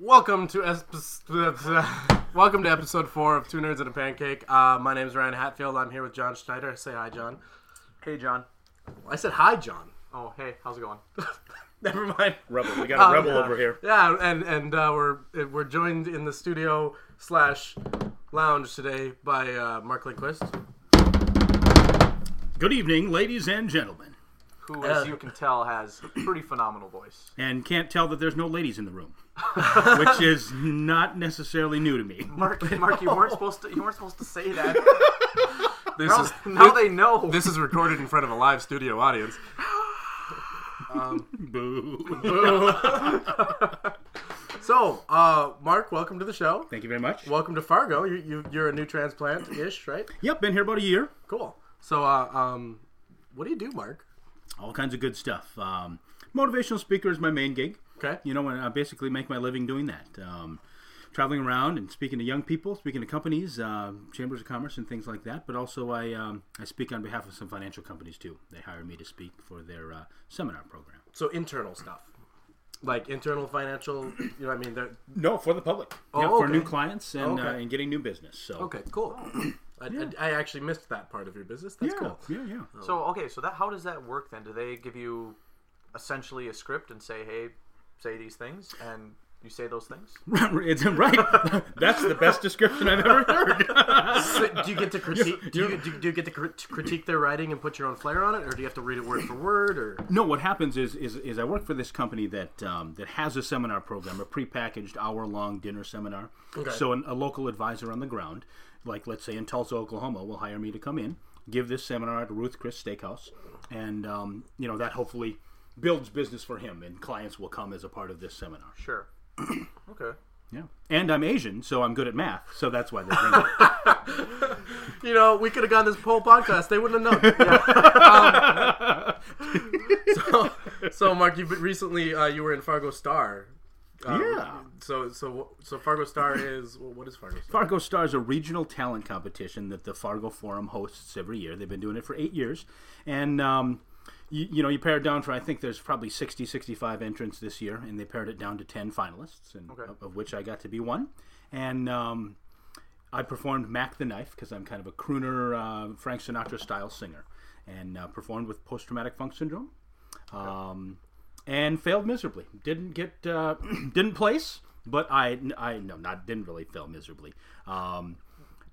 Welcome to episode, welcome to episode four of Two Nerds and a Pancake. Uh, my name is Ryan Hatfield. I'm here with John Schneider. Say hi, John. Hey, John. I said hi, John. Oh, hey, how's it going? Never mind. Rebel. We got a Um, rebel yeah. over here. Yeah, and and uh, we're we're joined in the studio slash lounge today by uh, Mark Lindquist. Good evening, ladies and gentlemen. Who, Uh, as you can tell, has a pretty phenomenal voice. And can't tell that there's no ladies in the room, which is not necessarily new to me. Mark, Mark, you weren't supposed to. You weren't supposed to say that. This Now, is now they know. this is recorded in front of a live studio audience. Boo. So, uh, Mark, welcome to the show. Thank you very much. Welcome to Fargo. You, you you're a new transplant ish, right? Yep, been here about a year. Cool. So, uh, um, what do you do, Mark? All kinds of good stuff. Um, motivational speaker is my main gig. Okay. You know, and I basically make my living doing that. Um, traveling around and speaking to young people, speaking to companies, uh, chambers of commerce, and things like that. But also, I um, I speak on behalf of some financial companies too. They hire me to speak for their uh, seminar program. So internal stuff, like internal financial. You know, what I mean, they're No, for the public. Oh, yeah, for new clients and uh, Okay. and getting new business. So okay. Cool. I, I, I actually missed that part of your business. That's yeah, cool. yeah, yeah. So okay, so that how does that work then? Do they give you essentially a script and say, "Hey, say these things," and you say those things? it's right. That's the best description I've ever heard. So, do you get to critique? Do you, do, you, do you get to crit- critique their writing and put your own flair on it, or do you have to read it word for word? Or no, what happens is, is is I work for this company that um, that has a seminar program, a prepackaged hour-long dinner seminar. Okay. So an, a local advisor on the ground, like let's say in Tulsa, Oklahoma, will hire me to come in, give this seminar at Ruth's Chris Steakhouse, and um, you know that hopefully builds business for him, and clients will come as a part of this seminar. Sure. okay. Yeah, and I'm Asian, so I'm good at math, so that's why they bring it. you know, we could have gone this whole podcast; they wouldn't have known. Um, so, so Mark, you recently uh, you were in Fargo Star. Um, Yeah. So so so Fargo Star is well, what is Fargo Star? Fargo Star is a regional talent competition that the Fargo Forum hosts every year. They've been doing it for eight years. And, um, you, you know, you pare it down for, I think there's probably 60, 65 entrants this year, and they pared it down to 10 finalists, and, Okay. of, of which I got to be one. And um, I performed Mack the Knife because I'm kind of a crooner, uh, Frank Sinatra style singer, and uh, performed with post traumatic funk syndrome. Um, and failed miserably. Didn't get, uh, didn't place, but I, I no, not didn't really fail miserably. Um,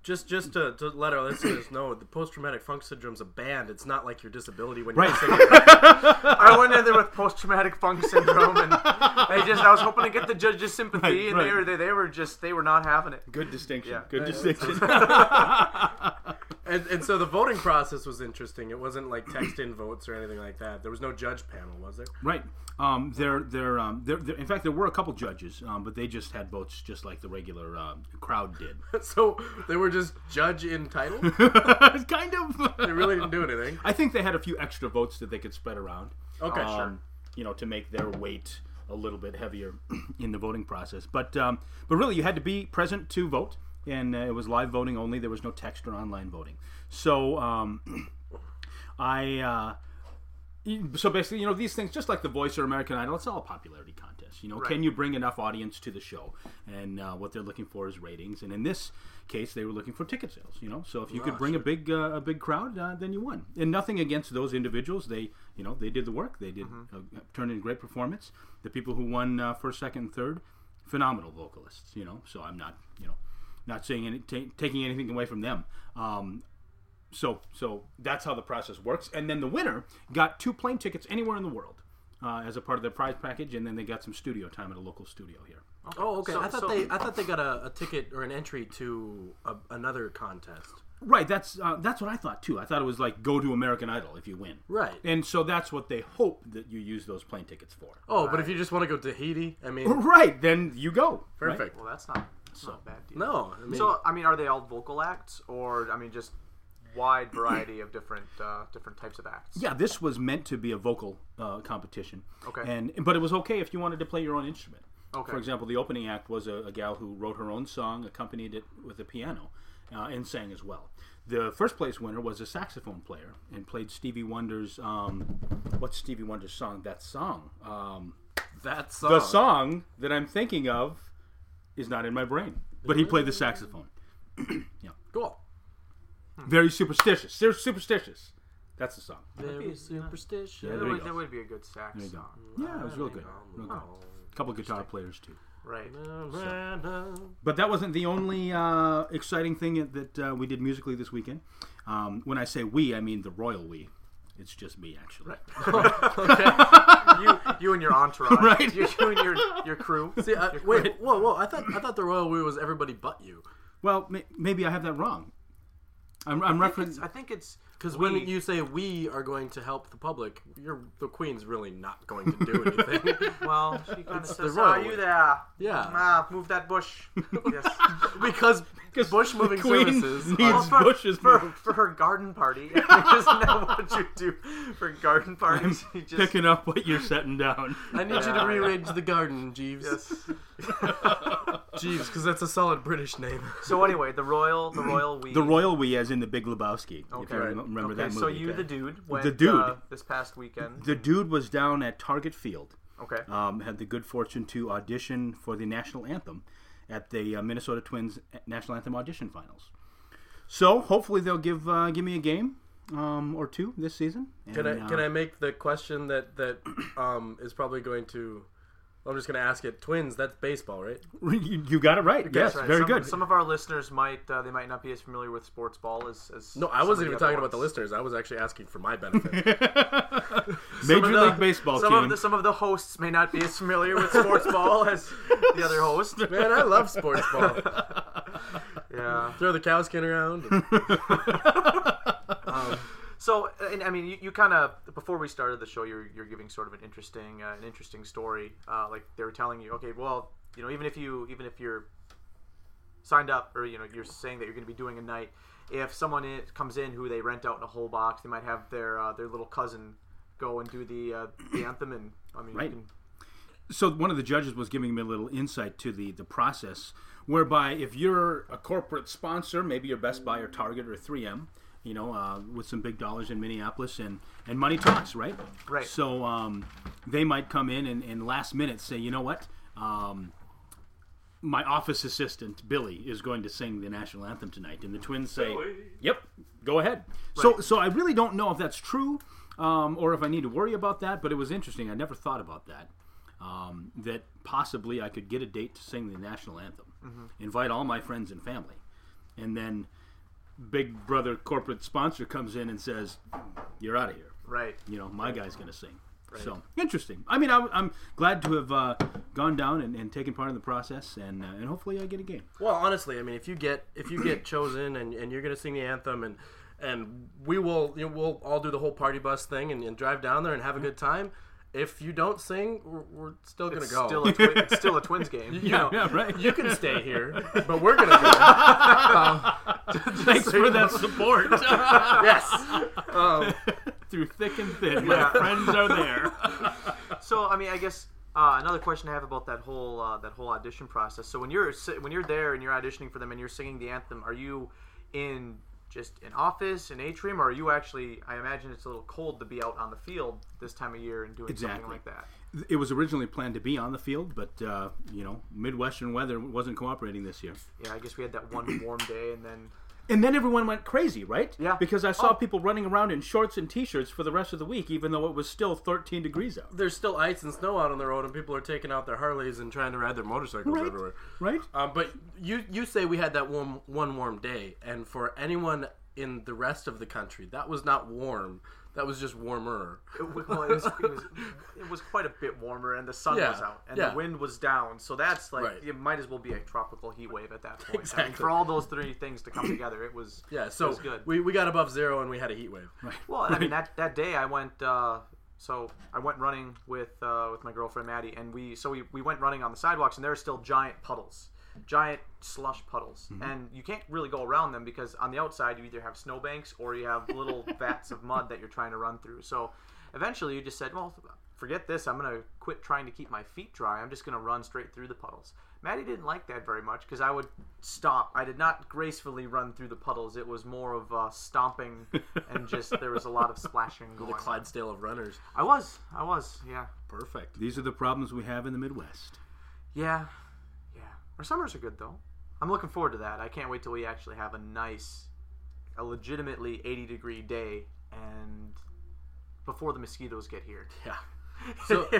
Just just to, to let our listeners know, the post traumatic funk syndrome's a band. It's not like your disability when you're singing. I went in there with post-traumatic funk syndrome, and they just I was hoping to get the judges' sympathy, Right, and they were they, they were just they were not having it. Good distinction. Yeah. Good distinction. And, and so the voting process was interesting. It wasn't like text in votes or anything like that. There was no judge panel, was there? right. Um, there, there, um, there, there. In fact, there were a couple judges, um, but they just had votes just like the regular uh, crowd did. So they were just judge in title. kind of. They really didn't do anything. I think they had a few extra votes that they could spread around. Okay, um, sure. You know, to make their weight a little bit heavier in the voting process. But, um, but really, you had to be present to vote, and uh, it was live voting only. There was no text or online voting. So, um, I. Uh, so basically, you know, these things, just like The Voice or American Idol, it's all a popularity contest. You know, can you bring enough audience to the show? And uh, what they're looking for is ratings. And in this case, they were looking for ticket sales. You know, so if you could bring a big uh, a big crowd, uh, then you won. And nothing against those individuals. They, you know, they did the work. They did uh, turn in great performance. The people who won uh, first, second, and third, phenomenal vocalists. You know, so I'm not, you know, not saying any, ta taking anything away from them. Um, so so that's how the process works and then the winner got two plane tickets anywhere in the world uh, as a part of their prize package and then they got some studio time at a local studio here Oh, okay. So- I thought so- they I thought they got a, a ticket or an entry to a, another contest. right that's uh, that's what i thought too i thought it was like go to american idol if you win Right. and so that's what they hope that you use those plane tickets for Oh, but if you just want to go to Tahiti, I mean, right then you go right? perfect. Well, that's not that's not a bad deal. No, I mean, So I mean, are they all vocal acts, or I mean, just wide variety of different uh, different types of acts? yeah this was meant to be a vocal uh, competition Okay. and but it was okay if you wanted to play your own instrument Okay. for example the opening act was a, a gal who wrote her own song accompanied it with a piano uh, and sang as well the first place winner was a saxophone player and played stevie wonder's um, what's stevie wonder's song that song um, that song. the song that i'm thinking of is not in my brain. But he played the saxophone. yeah. Cool. Very superstitious. They're superstitious. That's the song. Very superstitious. Yeah, That there you would, go. that would be a good sax There you go. song. Yeah, it was real good. Real good. A couple of guitar players too. Right. But that wasn't the only uh, exciting thing that uh, we did musically this weekend. Um, when I say we, I mean the royal we. It's just me, actually. you, you and your entourage. Right. You, you and your, your crew. See, I, wait, whoa, whoa! I thought I thought the royal we was everybody but you. Well, may- maybe I have that wrong. I'm, I'm I think it's, referencing. I think it's Because when you say we are going to help the public, you're the queen's really not going to do anything. well, she kind of It's says, the "Ah, royal you way." there? Yeah. Ah, move that bush." yes. because because Bush Moving Queen Services. needs are- for, bushes for, moved. for her garden party. Isn't that what you do for garden parties? You just Picking up what you're setting down. I need you to rearrange the garden, Jeeves. yes. Jeeves, because that's a solid British name. So anyway, the royal, the royal we. The royal we, as in the Big Lebowski. If Okay. you rem- remember okay, that movie. so you, the dude, went, The dude. uh, this past weekend. the dude was down at Target Field. Okay. um, had the good fortune to audition for the national anthem at the uh, Minnesota Twins national anthem audition finals. So hopefully they'll give uh, give me a game um, or two this season. Can I And, can uh, I make the question that that um, is probably going to? I'm just going to ask it. Twins, that's baseball, right? You, you got it right. yes, right. very some, good. Some of our listeners might uh, they might not be as familiar with sports ball as. as No, I wasn't even other talking about the listeners. I was actually asking for my benefit. Major Some of the- League Baseball some team. Of the, some of the hosts may not be as familiar with sports ball as the other host. Man, I love sports ball. Yeah. Throw the cow skin around. and- So, and, I mean, you, you kind of before we started the show, you're you're giving sort of an interesting uh, an interesting story. Uh, like they were telling you, okay, well, you know, even if you even if you're signed up or you know you're saying that you're going to be doing a night, if someone in, comes in who they rent out in a whole box, they might have their uh, their little cousin go and do the uh, the anthem, and I mean, Right. you can, so one of the judges was giving me a little insight to the the process whereby if you're a corporate sponsor maybe you're best buy or target or 3m you know uh, with some big dollars in minneapolis and and money talks right Right. so um, they might come in and, and last minute say you know what um, my office assistant Billy is going to sing the national anthem tonight, and the twins say, "Yep, go ahead." So, Right. so I really don't know if that's true, um, or if I need to worry about that. But it was interesting. I never thought about that. Um, that possibly I could get a date to sing the national anthem, invite all my friends and family, and then Big Brother corporate sponsor comes in and says, "You're out of here." right. you know, my guy's going to sing. So interesting. I mean, I, am glad to have uh, gone down and, and taken part in the process, and uh, and hopefully I get a game. Well, honestly, I mean, if you get if you get chosen and, and you're gonna sing the anthem and and we will you know, we'll all do the whole party bus thing and, and drive down there and have a good time. If you don't sing, we're, we're still gonna It's go. still a twi- it's still a Twins game. you know, Yeah, right. you can stay here, but we're gonna go. Thanks for that support yes. Um, through thick and thin. My friends are there. So I mean, I guess uh, another question I have about that whole uh, that whole audition process. So when you're when you're there and you're auditioning for them and you're singing the anthem, are you in just an office, an atrium, or are you actually? I imagine it's a little cold to be out on the field this time of year and doing something Exactly. like that. It was originally planned to be on the field, but uh, you know, Midwestern weather wasn't cooperating this year. Yeah, I guess we had that one warm day, and then And then everyone went crazy, right? Yeah. Because I saw Oh. people running around in shorts and t-shirts for the rest of the week, even though it was still 13 degrees out. there's still ice and snow out on the road, and people are taking out their Harleys and trying to ride their motorcycles Right. everywhere. Right? Um, but you you say we had that warm one warm day, and for anyone in the rest of the country, that was not warm. That was just warmer. it, well, it, was, it, was, it was quite a bit warmer, and the sun Yeah, was out, and yeah. the wind was down. So that's like Right. it might as well be a tropical heat wave at that point. I mean, Exactly. for all those three things to come together, it was Yeah, it so was good. we, we got above zero and we had a heat wave. Well, I mean that that day I went. Uh, so I went running with uh, with my girlfriend Maddie, and we so we, we went running on the sidewalks, and there are still giant puddles, giant slush puddles, and you can't really go around them because on the outside you either have snowbanks or you have little vats of mud that you're trying to run through. So eventually you just said, well. Forget this. I'm gonna quit trying to keep my feet dry. I'm just gonna run straight through the puddles. Maddie didn't like that very much because I would stop. I did not gracefully run through the puddles. It was more of uh, stomping and just there was a lot of splashing going. The on. Clydesdale of runners. I was, I was, yeah, Perfect. These are the problems we have in the Midwest. yeah, yeah. Our summers are good though. I'm looking forward to that. I can't wait till we actually have a nice, a legitimately 80 degree day, and before the mosquitoes get here. Yeah. So So-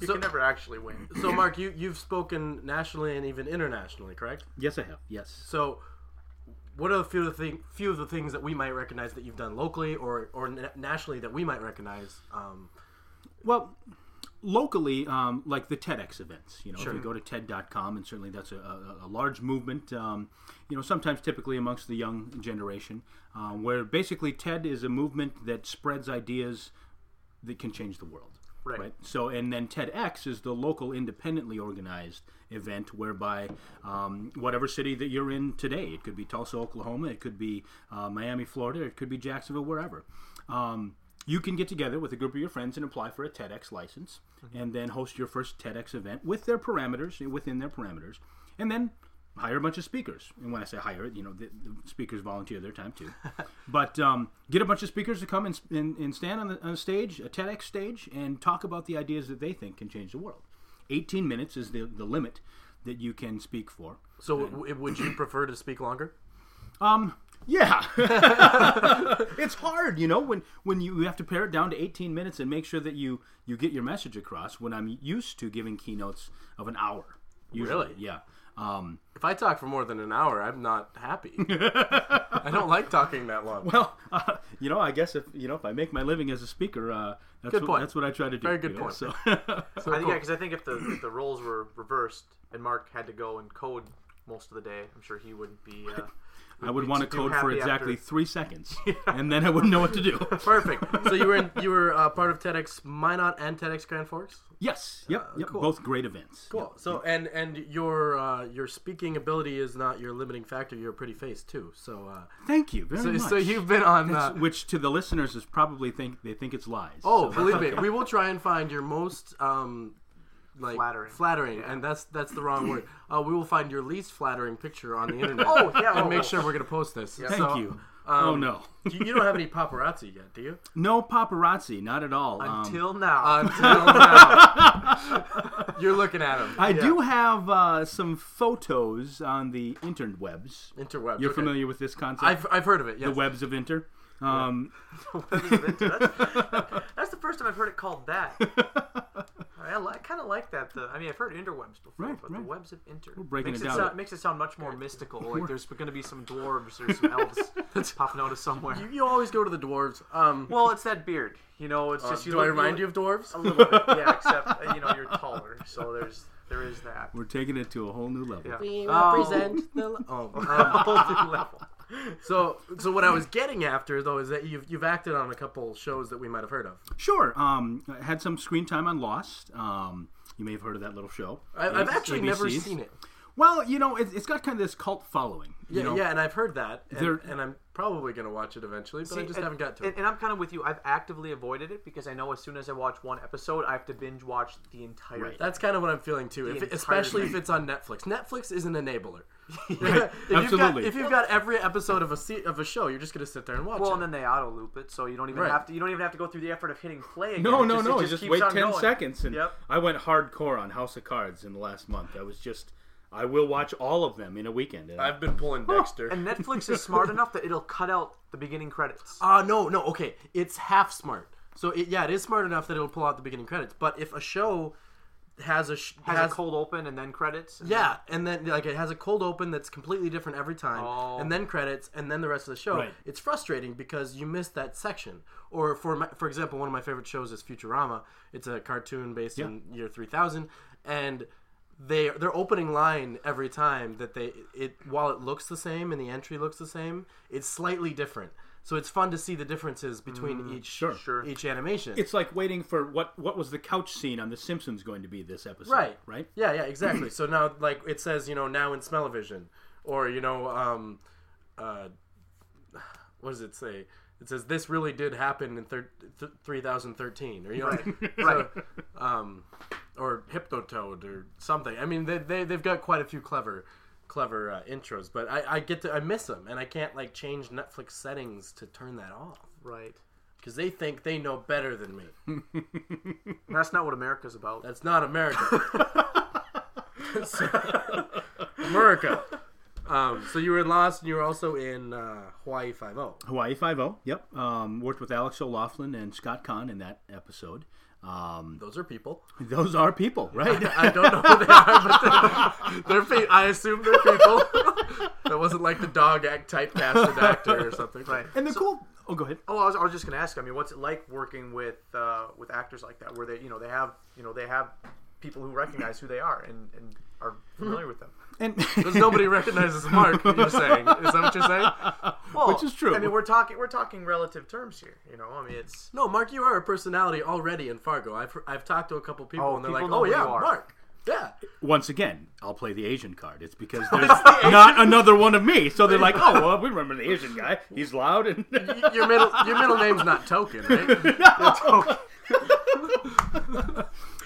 you so- can never actually win. So, Mark, you you've spoken nationally and even internationally, correct? Yes, I have. Yes. So, what are the few of the thing, few of the things that we might recognize that you've done locally or or na- nationally that we might recognize? Um, Well, locally, um, like the TEDx events, you know, Sure. if you go to TED.com, and certainly that's a, a, a large movement, um, you know, sometimes typically amongst the young generation, um, where basically TED is a movement that spreads ideas that can change the world. Right. So, and then TEDx is the local independently organized event whereby um, whatever city that you're in today, it could be Tulsa, Oklahoma, it could be uh, Miami, Florida, it could be Jacksonville, wherever. Um, you can get together with a group of your friends and apply for a TEDx license and then host your first TEDx event with their parameters, within their parameters, and then hire a bunch of speakers. And when I say hire, you know, the, the speakers volunteer their time too. but um, get a bunch of speakers to come and, and, and stand on the, on the stage, a TEDx stage, and talk about the ideas that they think can change the world. 18 minutes is the, the limit that you can speak for. so, w- would you prefer to speak longer? Um, yeah, it's hard, you know, when when you have to pare it down to 18 minutes and make sure that you you get your message across. When I'm used to giving keynotes of an hour, usually, Really? yeah. Um, If I talk for more than an hour, I'm not happy. I don't like talking that long. well, uh, you know, I guess if you know if I make my living as a speaker, uh, that's Good what, point. that's what I try to do. Very good you know, point. So, So I think, cool. yeah, because I think if the if the roles were reversed and Mark had to go and code most of the day, I'm sure he wouldn't be. Uh, I would want to code for exactly after- three seconds, and then I wouldn't know what to do. Perfect. So you were in, you were uh, part of TEDx Minot and TEDx Grand Forks. yes, yep, yep, cool. both great events. Cool. Yep. So and and your uh, your speaking ability is not your limiting factor. You're a pretty face too. So uh, Thank you very so, much. so you've been on. Uh, which to the listeners is probably think they think it's lies. oh, So- believe me, we will try and find your most um, like Flattering. flattering, and that's that's the wrong word. Uh, we will find your least flattering picture on the internet. Oh, yeah, and oh, make sure we're gonna post this. thank So, you. um, oh no, you, you don't have any paparazzi yet, do you? no paparazzi, not at all. Um, until now. Until now, you're looking at them. I do have uh, some photos on the interwebs. Interwebs. You're okay. familiar with this concept? I've I've heard of it. Yes. the webs of inter. Um, that's, that's the first time I've heard it called that. I, li- I kind of like that. The, I mean, I've heard interwebs before, Right, but right. the webs of inter breaking makes it it, down. sound, makes it sound much more mystical. Like there's going to be some dwarves or some elves that's popping out of somewhere. You, you always go to the dwarves. Um, Well, it's that beard. You know, it's uh, just you. do I look- remind you look- of dwarves? a little bit? Yeah, except uh, you know you're taller, so there's there is that. we're taking it to a whole new level. Yeah. We Oh. represent the. Oh, um, Whole new level. So so what I was getting after though is that you've you've acted on a couple shows that we might have heard of. Sure. Um, I had some screen time on Lost. Um, you may have heard of that little show. I, I've A- actually never seen it. Well, you know, it, it's got kind of this cult following. You Yeah, know? yeah, and I've heard that, and, There- and I'm probably gonna watch it eventually, but I just and- haven't got to And, it. and I'm kind of with you. I've actively avoided it because I know as soon as I watch one episode, I have to binge watch the entire. Right. thing. That's kind of what I'm feeling too, if, entire especially if it's on Netflix. Netflix is an enabler. if You've got, Absolutely. if you've got every episode of a se- of a show, you're just gonna sit there and watch Well, it. and then they auto loop it, so you don't even Right. have to. You don't even have to go through the effort of hitting play. Again. No, no, just, no. Just, just, wait ten going. seconds, and Yep. I went hardcore on House of Cards in the last month. I was just, I will watch all of them in a weekend. And I've been pulling Dexter. And Netflix is smart enough that it'll cut out the beginning credits. Uh no, no, okay. It's half smart. So it, yeah, it is smart enough that it'll pull out the beginning credits. But if a show has a sh- has, has a cold open and then credits. and yeah, and then like it has a cold open that's completely different every time, Oh. and then credits, and then the rest of the show. Right. It's frustrating because you missed that section. Or for my, for example, one of my favorite shows is Futurama. It's a cartoon based in year three thousand, and they their opening line every time that they it while it looks the same and the entry looks the same, it's slightly different. So it's fun to see the differences between each sure. Sure. each animation. it's like waiting for what what was the couch scene on The Simpsons going to be this episode, Right. Right. Yeah, yeah, exactly. so now, like, it says, you know, now in Smell-O-Vision, or you know, um, uh, what does it say? It says this really did happen in thir- th- 3013, or you know, Right. so, um, or Hypnotoad, or something. I mean, they, they they've got quite a few clever, clever uh, intros, but I, I get to I miss them, and I can't like change Netflix settings to turn that off Right. because they think they know better than me. That's not what America's about. That's not America. America. Um, so you were in Lost, and you were also in uh, Hawaii Five O. Hawaii Five O. Yep. Um, worked with Alex O'Loughlin and Scott Caan in that episode. Um, Those are people. those are people, right? I don't know who they are, but they're, they're pe- I assume they're people. that wasn't like the dog act typecasted actor or something. Right. and the cool. Oh, go ahead. Oh, I was, I was just gonna ask. I mean, what's it like working with uh, with actors like that, where they, you know, they have, you know, they have people who recognize who they are and, and are familiar with them. And Because nobody recognizes Mark. You're saying is that what you're saying? Well, Which is true. I mean, we're talking we're talking relative terms here. You know, I mean, it's No, Mark, you are a personality already in Fargo. I've I've talked to a couple people, Oh, and they're people like, "Oh yeah. Mark, yeah." once again, I'll play the Asian card. It's because there's not another one of me. So they're like, oh, well, we remember the Asian guy. He's loud and. Your middle your middle name's not Token, right?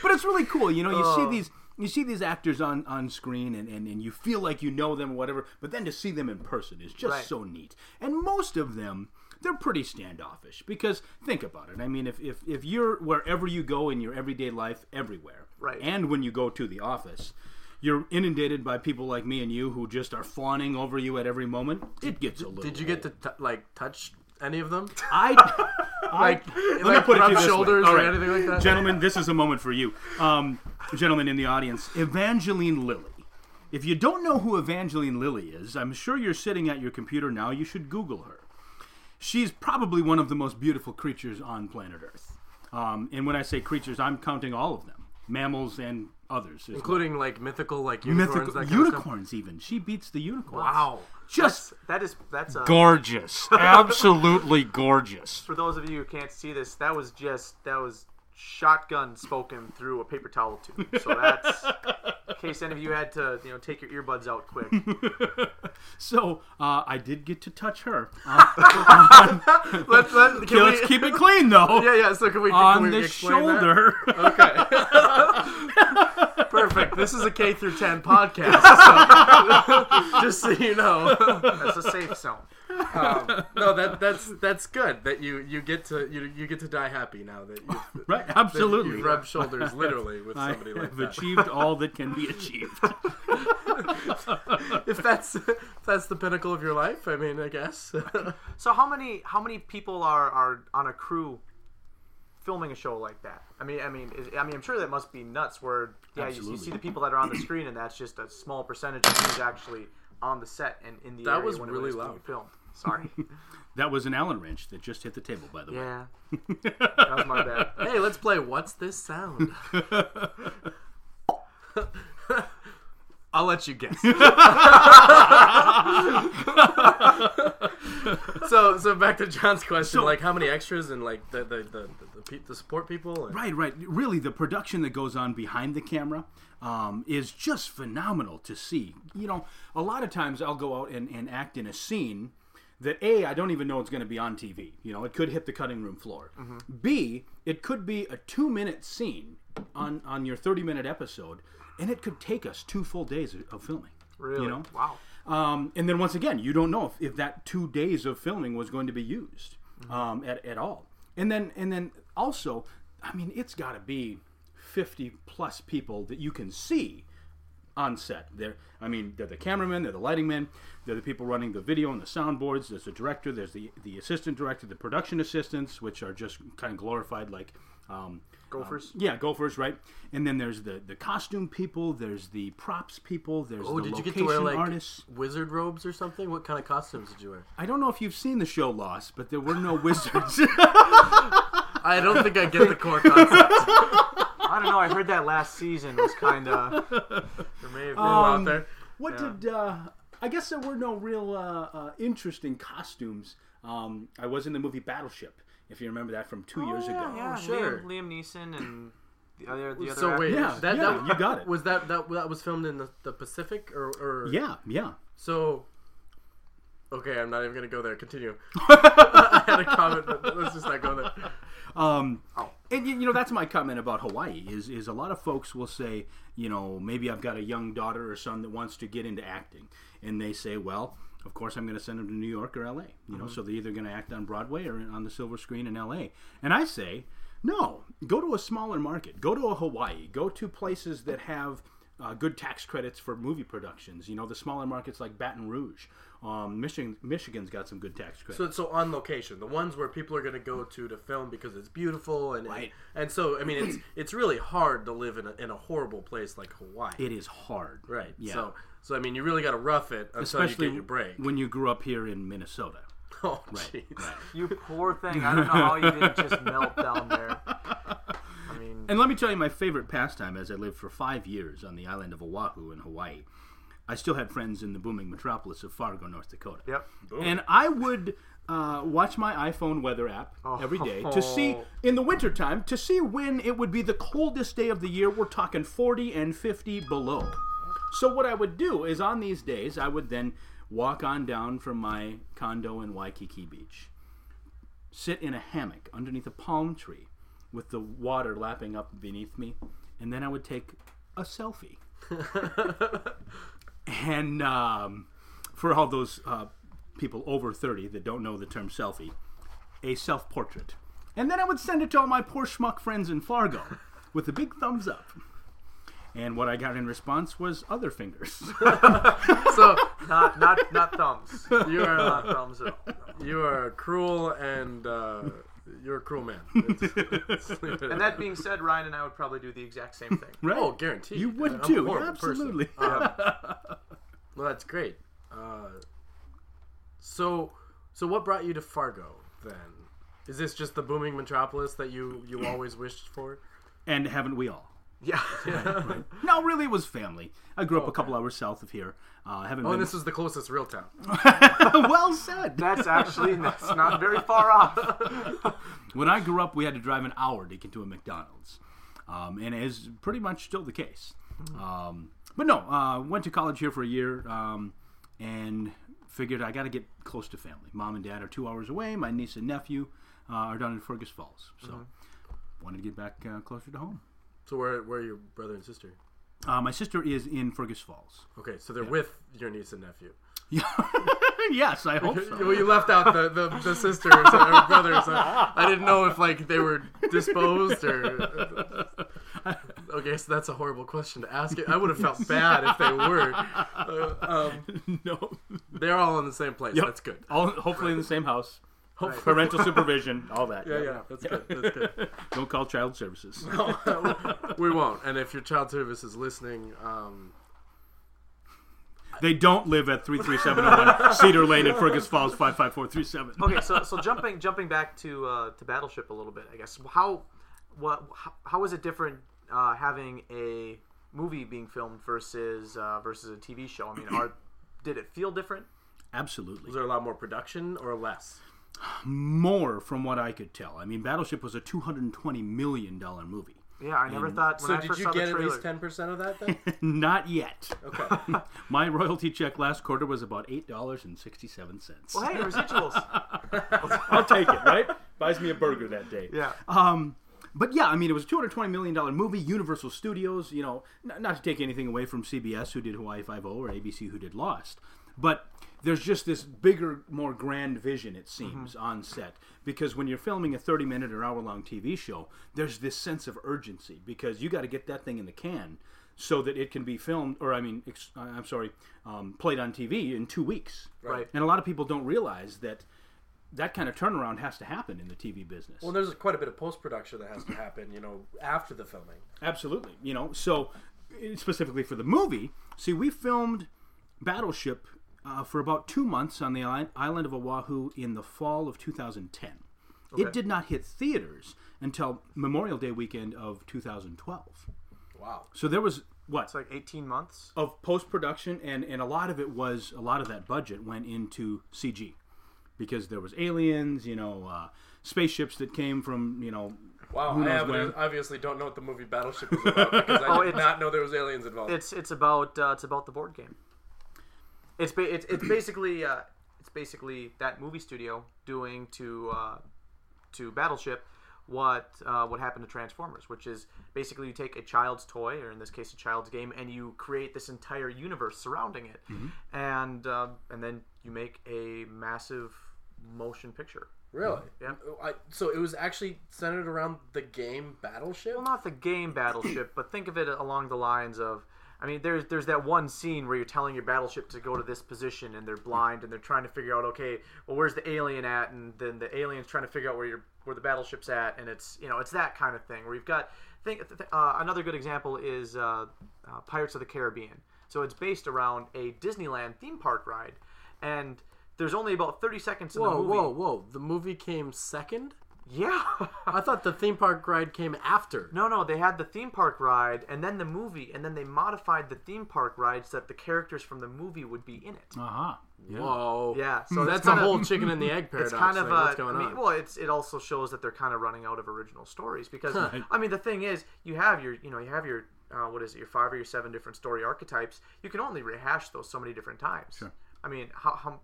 but it's really cool. You know, you Oh. see these you see these actors on, on screen and, and, and you feel like you know them or whatever, but then to see them in person is just Right. so neat. And most of them they're pretty standoffish because think about it. I mean, if, if, if you're wherever you go in your everyday life, everywhere, Right. and when you go to the office, you're inundated by people like me and you who just are fawning over you at every moment. It gets a little. Did you get to t- like touch any of them? I, Like, Let like me put it to rub you this way. shoulders All or right. anything like that? Gentlemen, this is a moment for you. Um, gentlemen in the audience, Evangeline Lilly. If you don't know who Evangeline Lilly is, I'm sure you're sitting at your computer now. You should Google her. She's probably one of the most beautiful creatures on planet Earth. Um, and when I say creatures, I'm counting all of them mammals and others. as well. including like mythical, like unicorns, Mythical, that kind of stuff? unicorns, even. She beats the unicorns. Wow. Just that is that's a, gorgeous. Absolutely gorgeous. for those of you who can't see this. That was just that was shotgun spoken through a paper towel tube. So that's in case any of you had to you know take your earbuds out quick. So uh, I did get to touch her. Uh, Let's, let, can let's keep it clean, though. Yeah, yeah. So can we on can we the explain that? shoulder. Okay. Perfect. This is a K through 10 podcast. So, just so you know. That's a safe zone. Um, no, that that's that's good that you you get to you you get to die happy now that you right, that absolutely. you rub shoulders literally with I somebody like have that. achieved all that can be achieved. If that's if that's the pinnacle of your life, I mean, I guess. So how many how many people are are on a crew filming a show like that? I mean, I mean, is, I mean, I'm sure that must be nuts. Where yeah, you, you see the people that are on the screen, and that's just a small percentage of who's actually on the set and in the That area was when really it was loud. filmed. Sorry. That was an Allen wrench that just hit the table, by the way. yeah, that was my bad. hey, let's play. What's this sound? I'll let you guess. so, so back to John's question, So- like how many extras and like the the, the, pe- the support people? And, Right, right. Really, the production that goes on behind the camera um, is just phenomenal to see. You know, a lot of times I'll go out and, and act in a scene that A, I don't even know it's going to be on TV. You know, it could hit the cutting room floor. B, it could be a two minute scene on, on your 30 minute episode, and it could take us two full days of- of filming. Really? You know? Wow. Um, and then once again, you don't know if, if that two days of filming was going to be used um, at, at all. And then and then also, I mean, it's got to be fifty plus people that you can see on set. They're, I mean, they're the cameramen, they're the lighting men, they're the people running the video and the soundboards. There's the director, there's the the assistant director, the production assistants, which are just kind of glorified like. Um, Gophers? um, yeah, gophers, right? And then there's the the costume people, there's the props people, there's Oh, the did you get to wear like artists. wizard robes or something? What kind of costumes did you wear? I don't know if you've seen the show Lost, but there were no wizards. I don't think I get the core concept. I don't know. I heard that last season was kind of. There may have been Um, out there. what did? Uh, I guess there were no real uh, uh, interesting costumes. Um, I was in the movie Battleship, if you remember that from two years ago. Yeah, sure. Liam, Liam Neeson and the other the other. So wait, Yeah, that, yeah, that you got it. Was that that that was filmed in the, the Pacific or, or Yeah, yeah. So, okay, I'm not even gonna go there. Continue. I had a comment, but let's just not go there. Um, and you you know that's my comment about Hawaii is is a lot of folks will say you know maybe I've got a young daughter or son that wants to get into acting, and they say, well, of course I'm going to send them to New York or L.A. You know, so they're either going to act on Broadway or on the silver screen in L.A. And I say, no, go to a smaller market, go to a Hawaii, go to places that have uh, good tax credits for movie productions. You know, the smaller markets like Baton Rouge, um, Michigan, Michigan's got some good tax credits. So, so on location, the ones where people are going to go to to film because it's beautiful and Right. and so I mean it's it's really hard to live in a, in a horrible place like Hawaii. it is hard, right. Yeah. So so I mean you really got to rough it until especially you get your break. when you grew up here in Minnesota. oh, Right, right. You poor thing. I don't know how you didn't just melt down there. I mean, And let me tell you my favorite pastime as I lived for five years on the island of Oahu in Hawaii. I still had friends in the booming metropolis of Fargo, North Dakota. yep. And I would uh, watch my iPhone weather app every day to see, in the wintertime, to see when it would be the coldest day of the year. We're talking 40 and 50 below. So, what I would do is on these days, I would then walk on down from my condo in Waikiki Beach, sit in a hammock underneath a palm tree with the water lapping up beneath me, and then I would take a selfie. and um, for all those uh, people over 30 that don't know the term selfie, a self portrait. And then I would send it to all my poor schmuck friends in Fargo with a big thumbs up. And what I got in response was other fingers. So Not not not thumbs. you are Not thumbs at all. you are cruel and uh, you're a cruel man. And that being said, Ryan and I would probably do the exact same thing. right? oh, guaranteed. You would I'm too. horrible person. Absolutely. Well, that's great. Uh, so, so what brought you to Fargo then? Is this just the booming metropolis that you you always wished for? and haven't we all? Yeah. No, really, it was family. I grew up a couple hours south of here. Uh, haven't Oh, been. and this is the closest real town. well said. That's actually that's not very far off. When I grew up, we had to drive an hour to get to a McDonald's, um, and it is pretty much still the case. Um, but no, uh, went to college here for a year, um, and figured I got to get close to family. Mom and dad are two hours away. My niece and nephew uh, are down in Fergus Falls, so wanted to get back uh, closer to home. So where where are your brother and sister? Uh, my sister is in Fergus Falls. Okay, so they're with your niece and nephew. yes, I hope so. Well, you left out the, the, the sisters or brothers. I didn't know if like they were disposed or. Okay, so that's a horrible question to ask. I would have felt bad if they were. Uh, um, no, they're all in the same place. Yep. That's good. all hopefully in the same house. Hopefully. Parental supervision, all that. Yeah, yeah, that's good. That's good. Don't call child services. No, we won't. And if your child service is listening, um, They don't live at 33701 Cedar Lane in Fergus Falls 55437. Okay, so so jumping jumping back to uh, to Battleship a little bit, I guess. How what how, how is it different uh, having a movie being filmed versus uh, versus a TV show? I mean, are did it feel different? Absolutely. Was there a lot more production or less? More from what I could tell. I mean, Battleship was a $220 million movie. Yeah, I never thought. When So I did first you saw get at least ten percent of that then? Not yet. Okay. My royalty check last quarter was about $8.67. Well, hey, residuals. I'll take it, right? Buys me a burger that day. yeah. Um, but yeah, I mean, it was a $220 million movie. Universal Studios, you know, n- not to take anything away from CBS, who did Hawaii Five-O, or ABC, who did Lost. But there's just this bigger, more grand vision, it seems, on set. Because when you're filming a 30 minute or hour long TV show, there's this sense of urgency because you got to get that thing in the can so that it can be filmed, or I mean, ex- uh, I'm sorry, um, played on TV in two weeks. Right. And a lot of people don't realize that that kind of turnaround has to happen in the TV business. Well, there's quite a bit of post production that has to happen, you know, after the filming. Absolutely. You know, so specifically for the movie, see, we filmed Battleship uh, for about two months on the island, island of Oahu in the fall of 2010. It did not hit theaters until Memorial Day weekend of 2012. Wow. So there was what It's like 18 months. of post production, and and a lot of it was a lot of that budget went into CG because there was aliens, you know, uh, spaceships that came from you know. Wow, I have- when? obviously don't know what the movie Battleship is about because I Oh, did it's- not know there was aliens involved. It's it's about uh, it's about the board game. It's ba- it's, it's basically uh, it's basically that movie studio doing to uh, to Battleship what uh, what happened to Transformers, which is basically you take a child's toy, or in this case a child's game, and you create this entire universe surrounding it, and uh, and then you make a massive motion picture. really? Yeah. I, so it was actually centered around the game Battleship? Well, not the game Battleship, but think of it along the lines of. I mean, there's there's that one scene where you're telling your battleship to go to this position, and they're blind, and they're trying to figure out, okay, well, where's the alien at, and then the alien's trying to figure out where your where the battleship's at, and it's you know it's that kind of thing where you've got. Think uh, another good example is uh, uh, Pirates of the Caribbean. So it's based around a Disneyland theme park ride, and there's only about 30 seconds in Whoa, the movie. whoa, whoa! The movie came second. Yeah. I thought the theme park ride came after. No, no, they had the theme park ride and then the movie, and then they modified the theme park ride so that the characters from the movie would be in it. Uh huh. Whoa. Yeah, so So that's a kinda- whole chicken and the egg paradox. It's kind of thing. uh, What's going I mean, on? well, it's it also shows that they're kind of running out of original stories because I mean the thing is you have your you know you have your uh, what is it your five or your seven different story archetypes you can only rehash those so many different times. Sure. I mean how, how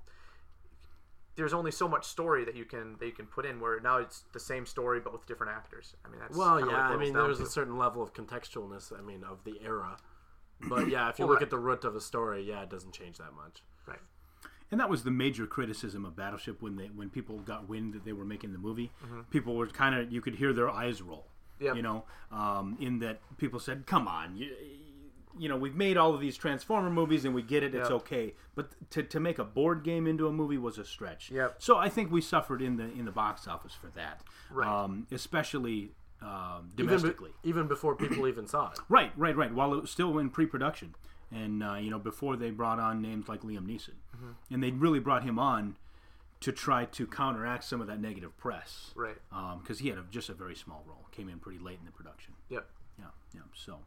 there's only so much story that you can that you can put in where now it's the same story but with different actors. I mean that's Well, yeah, I mean, there's to. a certain level of contextualness. I mean, of the era. But yeah, if you Well, look right. at the root of a story, yeah, it doesn't change that much. right. And that was the major criticism of Battleship when they when people got wind that they were making the movie. People were kind of you could hear their eyes roll. Yep. You know, um, in that people said, "Come on, you, you know, we've made all of these Transformer movies and we get it, it's Yep. okay." But to, to make a board game into a movie was a stretch. Yep. So I think we suffered in the in the box office for that, Right. um, especially um, Even, be- domestically. even before people even saw it. Right, right, right. While it was still in pre-production, and uh, you know, before they brought on names like Liam Neeson, and they really brought him on to try to counteract some of that negative press, Right. Because he had a, just a very small role, came in pretty late in the production. Yep. Yeah, yeah. So,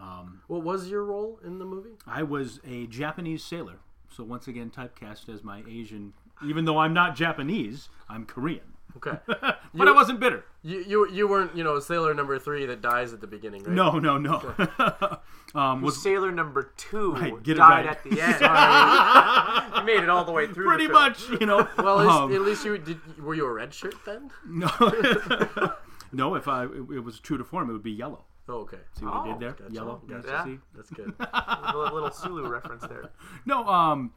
um, What was your role in the movie? I was a Japanese sailor, so once again typecast as my Asian. Even though I'm not Japanese, I'm Korean, Okay, but I wasn't bitter. you you you weren't you know sailor number three that dies at the beginning, right? No, no, no. um, was Sailor number two Right, get died right. at the end. you made it all the way through. pretty the film. much, you know. Well, at least, um, at least you did. Were you a red shirt then? No, no. If I it, it was true to form, it would be yellow. Oh, okay. See what I Oh, did there? gotcha, Yellow. gotcha. Yeah. See? That's good. A little, little Sulu reference there. No. Um.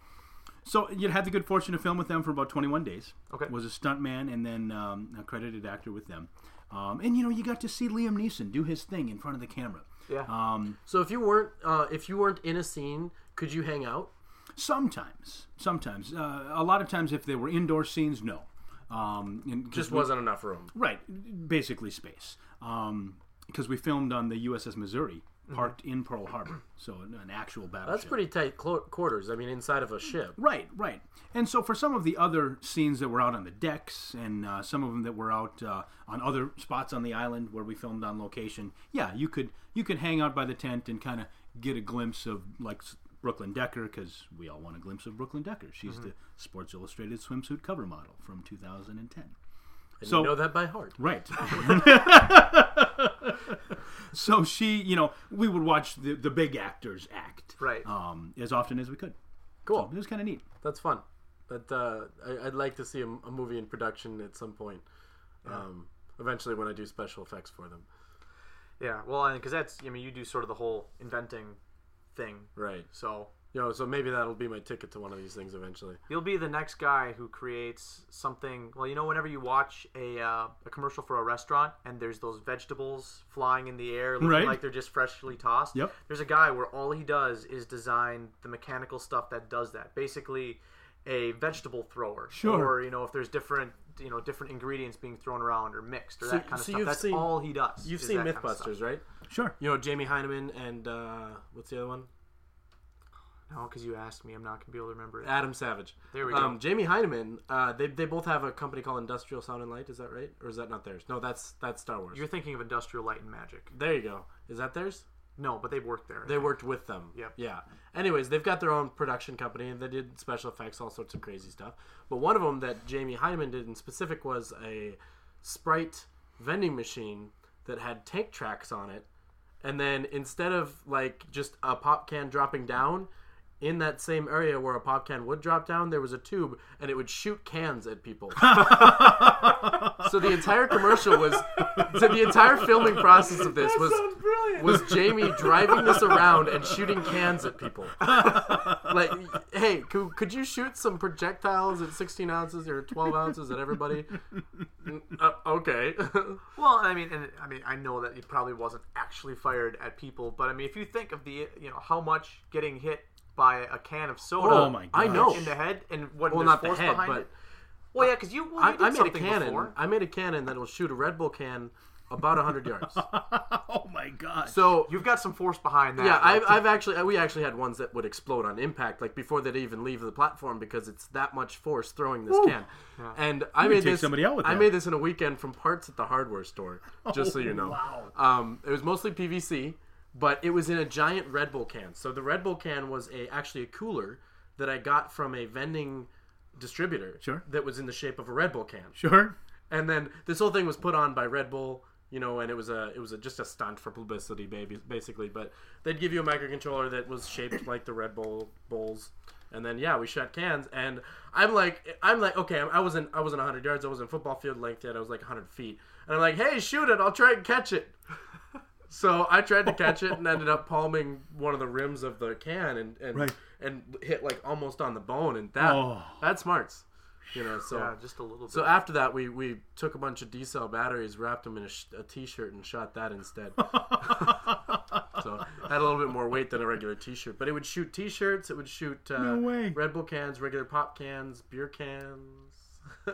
So you had the good fortune to film with them for about 21 days. Okay. Was a stuntman and then um, a credited actor with them. Um, and you know you got to see Liam Neeson do his thing in front of the camera. Yeah. Um, So if you weren't uh, if you weren't in a scene, could you hang out? sometimes, sometimes, uh, a lot of times, if there were indoor scenes, no. Um, and 'cause Just wasn't enough room. Right, basically space. Because we filmed on the USS Missouri, parked in Pearl Harbor, so an, an actual battleship. That's pretty tight clo- quarters. I mean, inside of a ship. Right, right. And so for some of the other scenes that were out on the decks, and uh, some of them that were out uh, on other spots on the island where we filmed on location, yeah, you could you could hang out by the tent and kind of get a glimpse of like s- Brooklyn Decker because we all want a glimpse of Brooklyn Decker. She's the Sports Illustrated swimsuit cover model from 2010. And So- you know that by heart. Right. so she, you know, we would watch the, the big actors act Right. um, as often as we could. Cool. It was kind of neat. That's fun. That uh, I, I'd like to see a, a movie in production at some point. Um, eventually, when I do special effects for them. Yeah. Well, because that's I mean you do sort of the whole inventing thing. Right. So You know, so maybe that'll be my ticket to one of these things eventually. you'll be the next guy who creates something. Well, you know, whenever you watch a uh, a commercial for a restaurant and there's those vegetables flying in the air, looking Right. like they're just freshly tossed. Yep. There's a guy where all he does is design the mechanical stuff that does that. Basically, a vegetable thrower. Sure. Or you know, if there's different you know different ingredients being thrown around or mixed or So- that kind of so stuff. That's seen- all he does. You've seen that kind of. MythBusters, right? Sure. You know Jamie Hyneman and uh, what's the other one? No, because you asked me, I'm not gonna be able to remember it. Adam Savage. There we Um, go. Jamie Hyneman. Uh, they, they both have a company called Industrial Sound and Light. Is that right, or is that not theirs? No, that's that's Star Wars. You're thinking of Industrial Light and Magic. there you go. Is that theirs? No, but they've worked there. They worked with them. Yep. Yeah. Anyways, they've got their own production company and they did special effects, all sorts of crazy stuff. But one of them that Jamie Hyneman did in specific was a Sprite vending machine that had tank tracks on it. And then instead of like just a pop can dropping down, in that same area where a pop can would drop down, there was a tube and it would shoot cans at people. so the entire commercial was, so the entire filming process of this was was Jamie driving this around and shooting cans at people. like, hey, could, could you shoot some projectiles at 16 ounces or 12 ounces at everybody? uh, okay. Well, I mean, and I mean, I know that it probably wasn't actually fired at people, but I mean, if you think of the, you know, how much getting hit by a can of soda Oh my I know. in the head and what Well, not the force head, behind but it. Well, yeah, because you, well, I, you did I made a cannon. before. I made a cannon that will shoot a Red Bull can about hundred yards. oh my god. So You've got some force behind that. yeah, I've, I've actually we actually had ones that would explode on impact, like before they'd even leave the platform, because it's that much force throwing this can. And I could made this. somebody out with I that. made this in a weekend from parts at the hardware store, just so you know. wow. Um, it was mostly PVC, but it was in a giant Red Bull can. So the Red Bull can was a actually a cooler that I got from a vending distributor. Sure. That was in the shape of a Red Bull can Sure. and then this whole thing was put on by Red Bull, you know, and it was a it was a, just a stunt for publicity, baby, basically. But they'd give you a microcontroller that was shaped like the Red Bull bowls, and then yeah, we shot cans, and I'm like, I'm like, okay, I wasn't I wasn't 100 yards, I wasn't football field length yet, I was like 100 feet, and I'm like, hey, shoot it, I'll try and catch it. So I tried to catch it and ended up palming one of the rims of the can and and, Right. and hit like almost on the bone, and that Oh. that smarts, you know. So yeah, just a little bit. so after that, we, we took a bunch of D cell batteries, wrapped them in a, sh- a T-shirt, and shot that instead. so had a little bit more weight than a regular T-shirt, but it would shoot T-shirts. It would shoot uh, No way. Red Bull cans, regular pop cans, beer cans,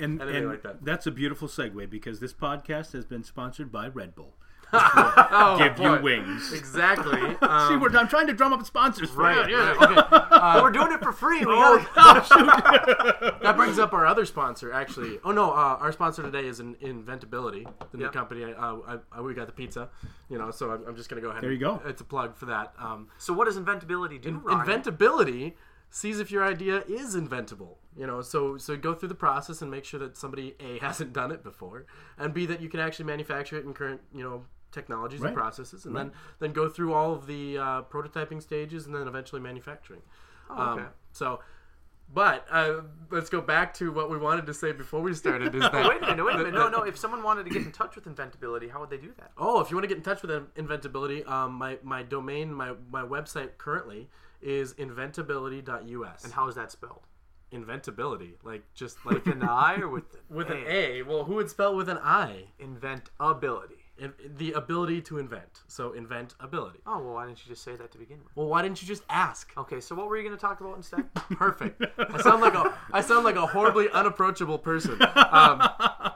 And, and like that. that's a beautiful segue because this podcast has been sponsored by Red Bull. Oh, Give boy. you wings. Exactly. See, Um, we're, I'm trying to drum up sponsors for right. you. Yeah. Okay. Uh, we're doing it for free. We Oh, gotta, that brings up our other sponsor, actually. Oh no, uh, our sponsor today is in Inventability, the new Yep. company. Uh, I, I, we got the pizza, you know. So I'm, I'm just gonna go ahead. There you and- go. It's a plug for that. Um, so what does inventability do? Ryan? inventability sees if your idea is inventable you know so so go through the process and make sure that somebody a hasn't done it before and b that you can actually manufacture it in current you know technologies Right. and processes and then then go through all of the uh, prototyping stages and then eventually manufacturing Oh, okay. um, so but uh, let's go back to what we wanted to say before we started is that wait a minute, wait a minute. No, no. If someone wanted to get in touch with inventability, how would they do that? Oh, if you want to get in touch with In- Inventability, um, my, my domain, my, my website currently is inventability.us. And how is that spelled? Inventability, like just like an I or with with an A. Well, who would spell with an I? Inventability. In, the ability to invent. So invent ability. Oh well, why didn't you just say that to begin with? Well, why didn't you just ask? Okay, so what were you going to talk about instead? Perfect. I sound like a I sound like a horribly unapproachable person. Um,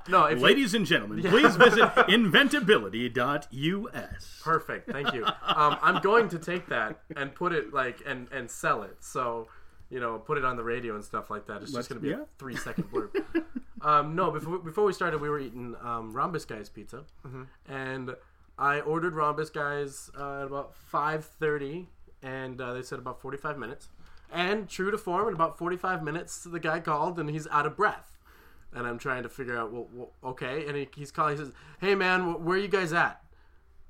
no, if you, Ladies and gentlemen, please visit inventability.us. Perfect. Thank you. Um, I'm going to take that and put it like and and sell it. So, you know, put it on the radio and stuff like that. It's Let's- just going to be yeah. a three second blurb. um, no, before before we started, we were eating um, Rhombus Guys pizza, and I ordered Rhombus Guys uh, at about five thirty, and uh, they said about forty five minutes. And true to form, in about forty five minutes, the guy called and he's out of breath and I'm trying to figure out, well, well okay. And he, he's calling. He says, "Hey, man, wh- where are you guys at?"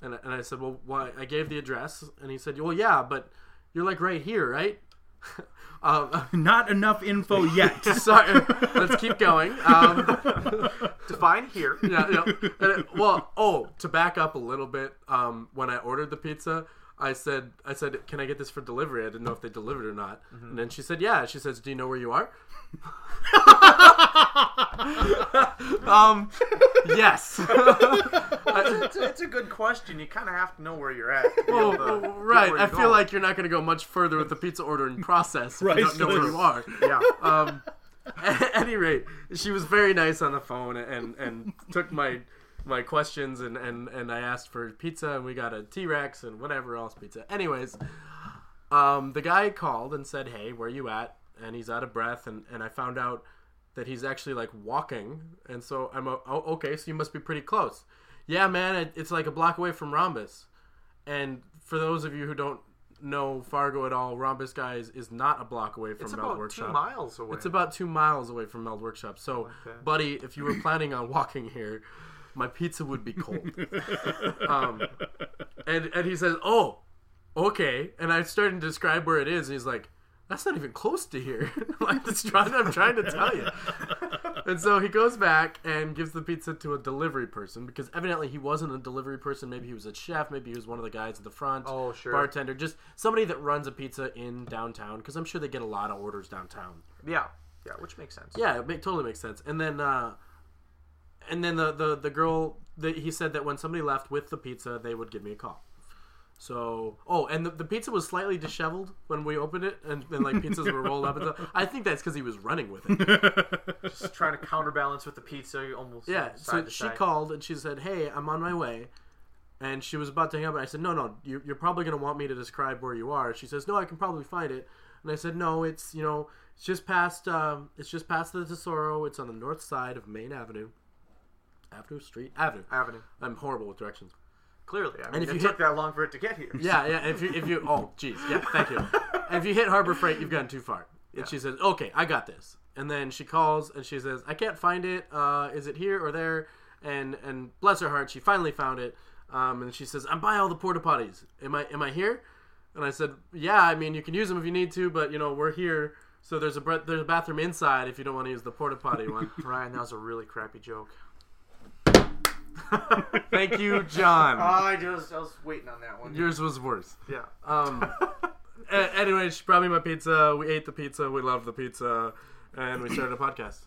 And, I- and I said, "Well, why?" I gave the address, and he said, "Well, yeah, but you're like right here, right?" Um, Not enough info yet. sorry. Let's keep going. Um, Define here. yeah, yeah. And it- well, oh, to back up a little bit, um, when I ordered the pizza, I said, I said, can I get this for delivery? I didn't know if they delivered or not. And then she said, yeah. She says, do you know where you are? um, yes. it's, it's a good question. You kind of have to know where you're at. Oh, oh, right. where I feel going. like you're not going to go much further with the pizza ordering process if Right, you don't know where you are. yeah. Um, at any rate, she was very nice on the phone and, and took my my questions and, and, and I asked for pizza and we got a T Rex and whatever else pizza. Anyways, um, the guy called and said, "Hey, where you at?" And he's out of breath and, and I found out that he's actually like walking and so I'm a, oh, okay, so you must be pretty close. Yeah, man, it, it's like a block away from Rhombus. And for those of you who don't know Fargo at all, Rhombus Guys is not a block away from It's Meld about Workshop. two miles away. It's about two miles away from Meld Workshop. So, Okay. buddy, if you were planning on walking here, my pizza would be cold. um, and and he says, "Oh, okay." And I started to describe where it is, and he's like, "That's not even close to here." Like, "That's trying. I'm trying to tell you." And so he goes back and gives the pizza to a delivery person because evidently he wasn't a delivery person. Maybe he was a chef. Maybe he was one of the guys at the front. Oh, sure. Bartender, just somebody that runs a pizza in downtown because I'm sure they get a lot of orders downtown. yeah, yeah, which makes sense. Yeah, it make, totally makes sense. And then uh, and then the the the girl, the, he said that when somebody left with the pizza, they would give me a call. So, oh, and the, the pizza was slightly disheveled when we opened it, and then like pizzas were rolled up and stuff. I think that's because he was running with it. Just trying to counterbalance with the pizza, you almost Yeah. side So she side. called and she said, "Hey, I'm on my way," and she was about to hang up. And I said, "No, no, you, you're probably going to want me to describe where you are." She says, "No, I can probably find it." And I said, "No, it's you know, it's just past, um, it's just past the Tesoro. It's on the north side of Main Avenue, Avenue Street, Avenue. Avenue. I'm horrible with directions. Clearly, I mean, if it you took hit- that long for it to get here. Yeah, yeah. If you, if you, oh, jeez, yeah, thank you. if you hit Harbor Freight, you've gone too far. And she says, "Okay, I got this." And then she calls and she says, "I can't find it. Uh, is it here or there?" And and bless her heart, she finally found it. Um, and she says, "I'm by all the porta potties. Am I am I here?" And I said, "Yeah. I mean, you can use them if you need to, but you know, we're here." So there's a there's a bathroom inside if you don't want to use the porta potty one. Ryan, that was a really crappy joke. Thank you, John. I just I was waiting on that one. Yours was worse. Yeah. Um, a- anyway, she brought me my pizza. We ate the pizza. We loved the pizza, and we started a podcast.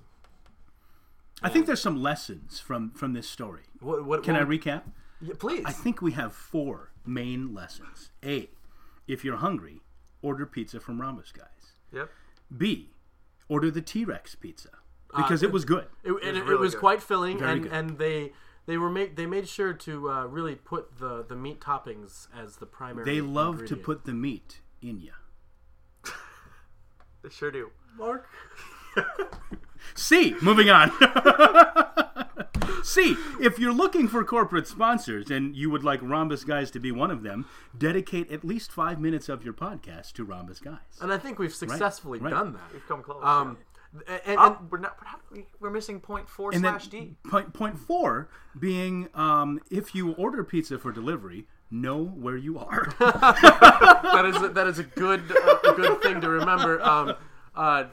I think there's some lessons from from this story. What? what Can I what- recap? Yeah, please. I think we have four main lessons. A, if you're hungry, order pizza from Rhombus Guys. Yep. B, order the T Rex pizza because it was good. it, it, it, really was good. quite filling, Very and good. and they they were make they made sure to uh, really put the the meat toppings as the primary. They love to put the meat in you. They sure do. Mark. C, moving on. C, if you're looking for corporate sponsors and you would like Rhombus Guys to be one of them, dedicate at least five minutes of your podcast to Rhombus Guys. And I think we've successfully right. done that. We've come close. Um, and, and, oh, we're not. We're, not, we- we're missing point four And slash D. point, point four being um, if you order pizza for delivery, know where you are. that is a, that is a good uh, a good thing to remember. Um, uh,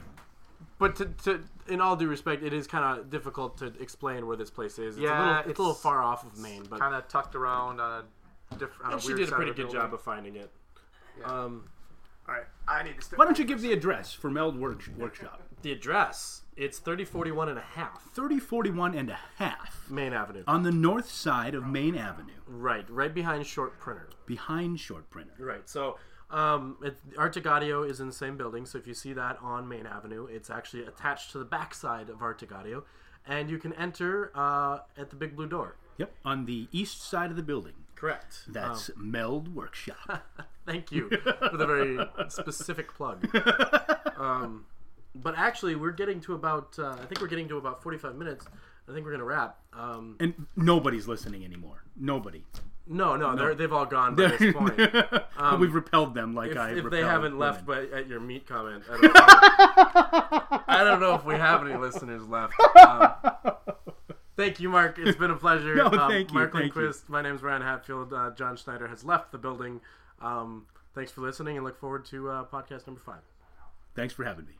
but to, to in all due respect, it is kind of difficult to explain where this place is. It's a Yeah, little, it's, a little far off of Main, but Kind of tucked around on a different. and she did a pretty good job of finding it. Um, All right, I need to. Step Why don't you give the address for Meld Work, Workshop? The address it's 3041 and a half 3041 and a half Main Avenue. on the north side of Main Avenue, right, right behind Short Printer. behind Short Printer. Right. So, um, it, Arctic Audio is in the same building. So if you see that on Main Avenue, it's actually attached to the backside of Arctic Audio, and you can enter uh, at the big blue door. Yep, on the east side of the building. Correct. That's Meld Workshop. Thank you for the very specific plug. Um, but actually, we're getting to about. Uh, I think we're getting to about forty-five minutes. I think we're gonna wrap. Um, and nobody's listening anymore. Nobody. no, no, They're, they've all gone by this point. We've repelled them like If, I. if they haven't left but at your meat comment, I don't, know. I don't know if we have any listeners left. Um, thank you, Mark. It's been a pleasure. No, Um, thank you, Mark thank you. Lindquist. My name's Ryan Hatfield. Uh, John Schneider has left the building. Um, thanks for listening, and look forward to uh, podcast number five. Thanks for having me.